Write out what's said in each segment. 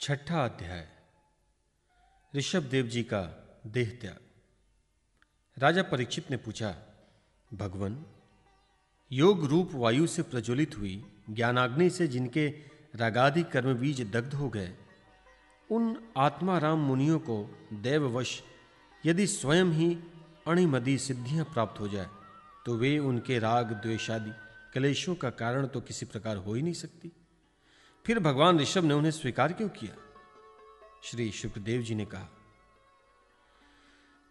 छठा अध्याय। ऋषभ देव जी का देह त्याग। राजा परीक्षित ने पूछा, भगवान, योग रूप वायु से प्रज्वलित हुई ज्ञानाग्नि से जिनके रागादि कर्म बीज दग्ध हो गए, उन आत्माराम मुनियों को देववश यदि स्वयं ही अणिमदी सिद्धियाँ प्राप्त हो जाए तो वे उनके राग, द्वेषादि कलेशों का कारण तो किसी प्रकार हो ही नहीं सकती। फिर भगवान ऋषभ ने उन्हें स्वीकार क्यों किया? श्री शुक्रदेव जी ने कहा,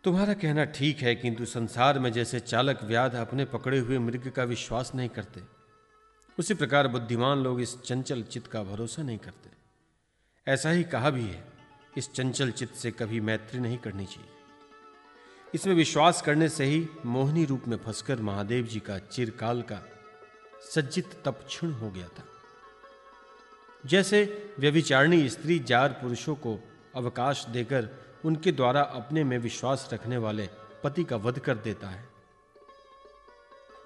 तुम्हारा कहना ठीक है, किंतु संसार में जैसे चालक व्याध अपने पकड़े हुए मृग का विश्वास नहीं करते, उसी प्रकार बुद्धिमान लोग इस चंचल चित्त का भरोसा नहीं करते। ऐसा ही कहा भी है, इस चंचल चित्त से कभी मैत्री नहीं करनी चाहिए। इसमें विश्वास करने से ही मोहिनी रूप में फंसकर महादेव जी का चिरकाल का सज्जित तप क्षीण हो गया था। जैसे व्यविचारणी स्त्री जार पुरुषों को अवकाश देकर उनके द्वारा अपने में विश्वास रखने वाले पति का वध कर देता है।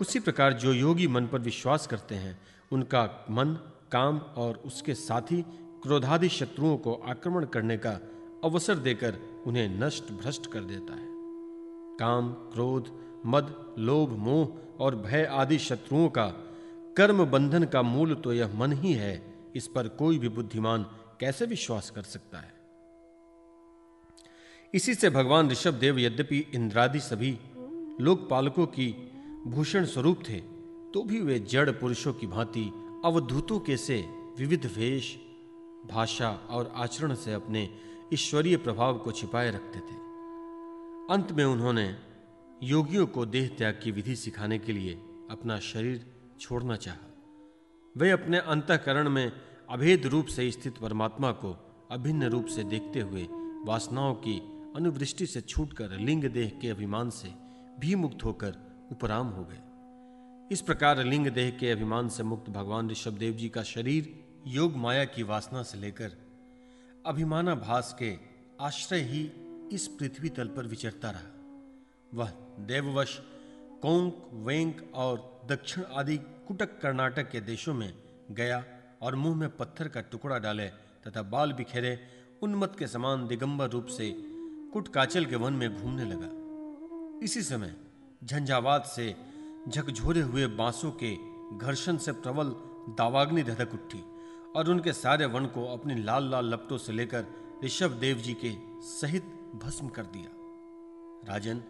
उसी प्रकार जो योगी मन पर विश्वास करते हैं, उनका मन, काम और उसके साथी क्रोधादि शत्रुओं को आक्रमण करने का अवसर देकर उन्हें नष्ट भ्रष्ट कर देता है। काम, क्रोध, मद, लोभ, मोह और भय आदि शत्रुओं का कर्म बंधन का मूल तो यह मन ही है इस पर कोई भी बुद्धिमान कैसे विश्वास कर सकता है? इसी से भगवान ऋषभ देव यद्यपि इंद्रादि सभी लोकपालकों की भूषण स्वरूप थे तो भी वे जड़ पुरुषों की भांति अवधूतों के से विविध वेश, भाषा और आचरण से अपने ईश्वरीय प्रभाव को छिपाए रखते थे। अंत में उन्होंने योगियों को देह त्याग की विधि सिखाने के लिए अपना शरीर छोड़ना चाहा। वे अपने अंतकरण में अभेद रूप से स्थित परमात्मा को अभिन्न रूप से देखते हुए वासनाओं की अनुवृष्टि से छूटकर लिंग देह के अभिमान से भी मुक्त होकर उपराम हो गए। इस प्रकार लिंग देह के अभिमान से मुक्त भगवान ऋषभ देव जी का शरीर योग माया की वासना से लेकर अभिमाना अभिमानाभास के आश्रय ही इस पृथ्वी तल पर विचरता रहा। वह देववश कोंक, वेंक और दक्षिण आदि कुटक कर्नाटक के देशों में गया और मुँह में पत्थर का टुकड़ा डाले तथा बाल बिखेरे उन्मत के समान दिगंबर रूप से कुटकाचल के वन में घूमने लगा। इसी समय झंझावात से झकझोरे हुए बांसों के घर्षण से प्रबल दावाग्नि धधक उठी और उनके सारे वन को अपनी लाल लाल लपटों से लेकर ऋषभ देव जी के सहित भस्म कर दिया। राजन,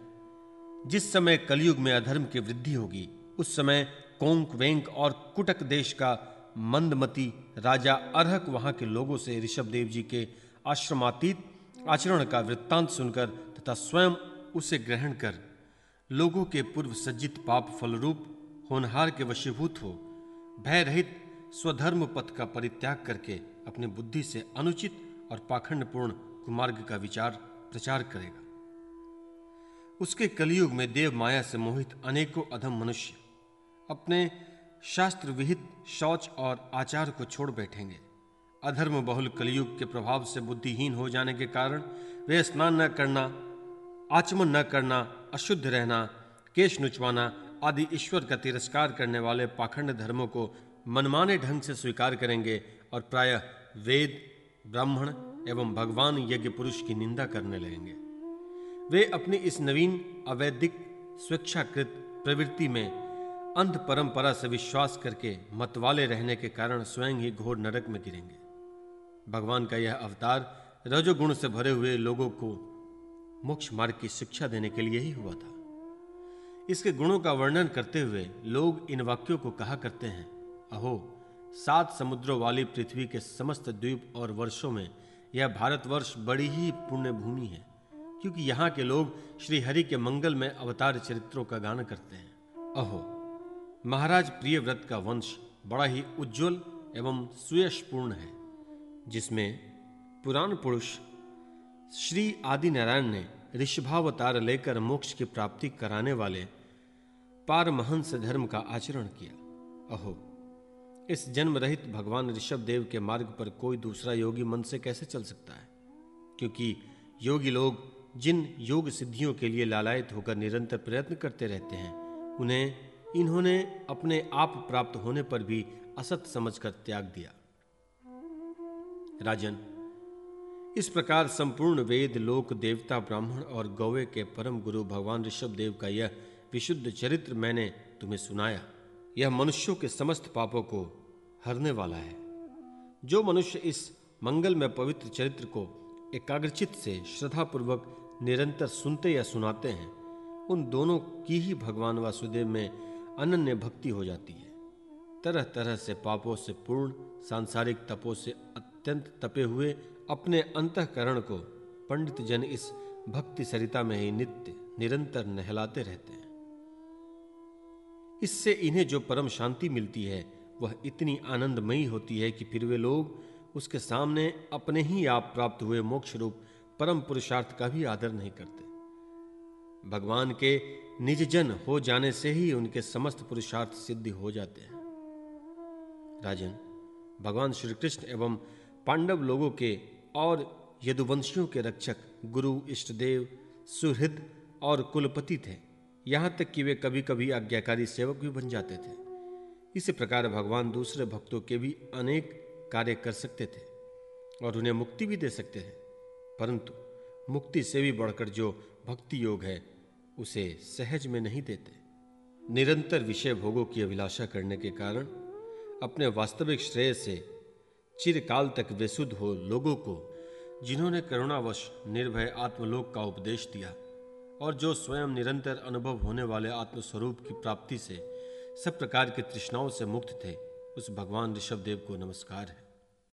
जिस समय कलयुग में अधर्म की वृद्धि होगी, उस समय कोंक वेंक और कुटक देश का मंदमती राजा अर्हक वहाँ के लोगों से ऋषभ देव जी के आश्रमातीत आचरण का वृत्तांत सुनकर तथा स्वयं उसे ग्रहण कर लोगों के पूर्व सज्जित पाप फलरूप होनहार के वशीभूत हो भय रहित स्वधर्म पथ का परित्याग करके अपने बुद्धि से अनुचित और पाखंडपूर्ण कुमार्ग का विचार प्रचार करेगा। उसके कलयुग में देव माया से मोहित अनेकों अधम मनुष्य अपने शास्त्र विहित शौच और आचार को छोड़ बैठेंगे। अधर्म बहुल कलयुग के प्रभाव से बुद्धिहीन हो जाने के कारण वे स्नान न करना, आचमन न करना, अशुद्ध रहना, केश नुचवाना आदि ईश्वर का तिरस्कार करने वाले पाखंड धर्मों को मनमाने ढंग से स्वीकार करेंगे और प्रायः वेद, ब्राह्मण एवं भगवान यज्ञ पुरुष की निंदा करने लगेंगे। वे अपनी इस नवीन अवैधिक स्वेच्छाकृत प्रवृत्ति में अंध परंपरा से विश्वास करके मतवाले रहने के कारण स्वयं ही घोर नरक में गिरेंगे। भगवान का यह अवतार रजोगुण से भरे हुए लोगों को मोक्ष मार्ग की शिक्षा देने के लिए ही हुआ था। इसके गुणों का वर्णन करते हुए लोग इन वाक्यों को कहा करते हैं, अहो, सात समुद्रों वाली पृथ्वी के समस्त द्वीप और वर्षों में यह भारतवर्ष बड़ी ही पुण्य भूमि है, क्योंकि यहाँ के लोग श्रीहरि के मंगल में अवतार चरित्रों का गान करते हैं। अहो महाराज प्रियव्रत का वंश बड़ा ही उज्जवल एवं सुयशपूर्ण है, जिसमें पुराण पुरुष श्री आदि नारायण ने ऋषभावतार लेकर मोक्ष की प्राप्ति कराने वाले पारमहंस धर्म का आचरण किया। अहो, इस जन्म रहित भगवान ऋषभ देव के मार्ग पर कोई दूसरा योगी मन से कैसे चल सकता है? क्योंकि योगी लोग जिन योग सिद्धियों के लिए लालायत होकर निरंतर प्रयत्न करते रहते हैं, उन्हें इन्होंने अपने आप प्राप्त होने पर भी असत समझकर त्याग दिया। राजन, इस प्रकार संपूर्ण वेद, लोक, देवता, ब्राह्मण और गौवे के परम गुरु भगवान ऋषभ देव का यह विशुद्ध चरित्र मैंने तुम्हें सुनाया। यह मनुष्यों के समस्त पापों को हरने वाला है। जो मनुष्य इस मंगल में पवित्र चरित्र को एकाग्रचित से श्रद्धापूर्वक निरंतर सुनते या सुनाते हैं, उन दोनों की ही भगवान वासुदेव में अनन्य भक्ति हो जाती है। तरह तरह से पापों से पूर्ण, सांसारिक तपों से अत्यंत तपे हुए अपने अंतकरण को पंडित जन इस भक्ति सरिता में ही नित्य, निरंतर नहलाते रहते हैं। इससे इन्हें जो परम शांति मिलती है, वह इतनी आनंदमयी होती है कि फिर वे लोग उसके सामने अपने ही आप प्राप्त हुए मोक्ष रूप परम पुरुषार्थ का भी आदर नहीं करते। भगवान के निज जन हो जाने से ही उनके समस्त पुरुषार्थ सिद्धि हो जाते हैं। राजन, भगवान श्री कृष्ण एवं पांडव लोगों के और यदुवंशियों के रक्षक गुरु, इष्टदेव, सुहृद और कुलपति थे। यहाँ तक कि वे कभी कभी आज्ञाकारी सेवक भी बन जाते थे। इसी प्रकार भगवान दूसरे भक्तों के भी अनेक कार्य कर सकते थे और उन्हें मुक्ति भी दे सकते थे परंतु मुक्ति से भी बढ़कर जो भक्ति योग है, उसे सहज में नहीं देते। निरंतर विषय भोगों की अभिलाषा करने के कारण, अपने वास्तविक श्रेय से चिरकाल तक बेसुध हो लोगों को, जिन्होंने करुणावश निर्भय आत्मलोक का उपदेश दिया, और जो स्वयं निरंतर अनुभव होने वाले आत्मस्वरूप की प्राप्ति से सब प्रकार की तृष्णाओं से मुक्त थे, उस भगवान ऋषभ देव को नमस्कार है।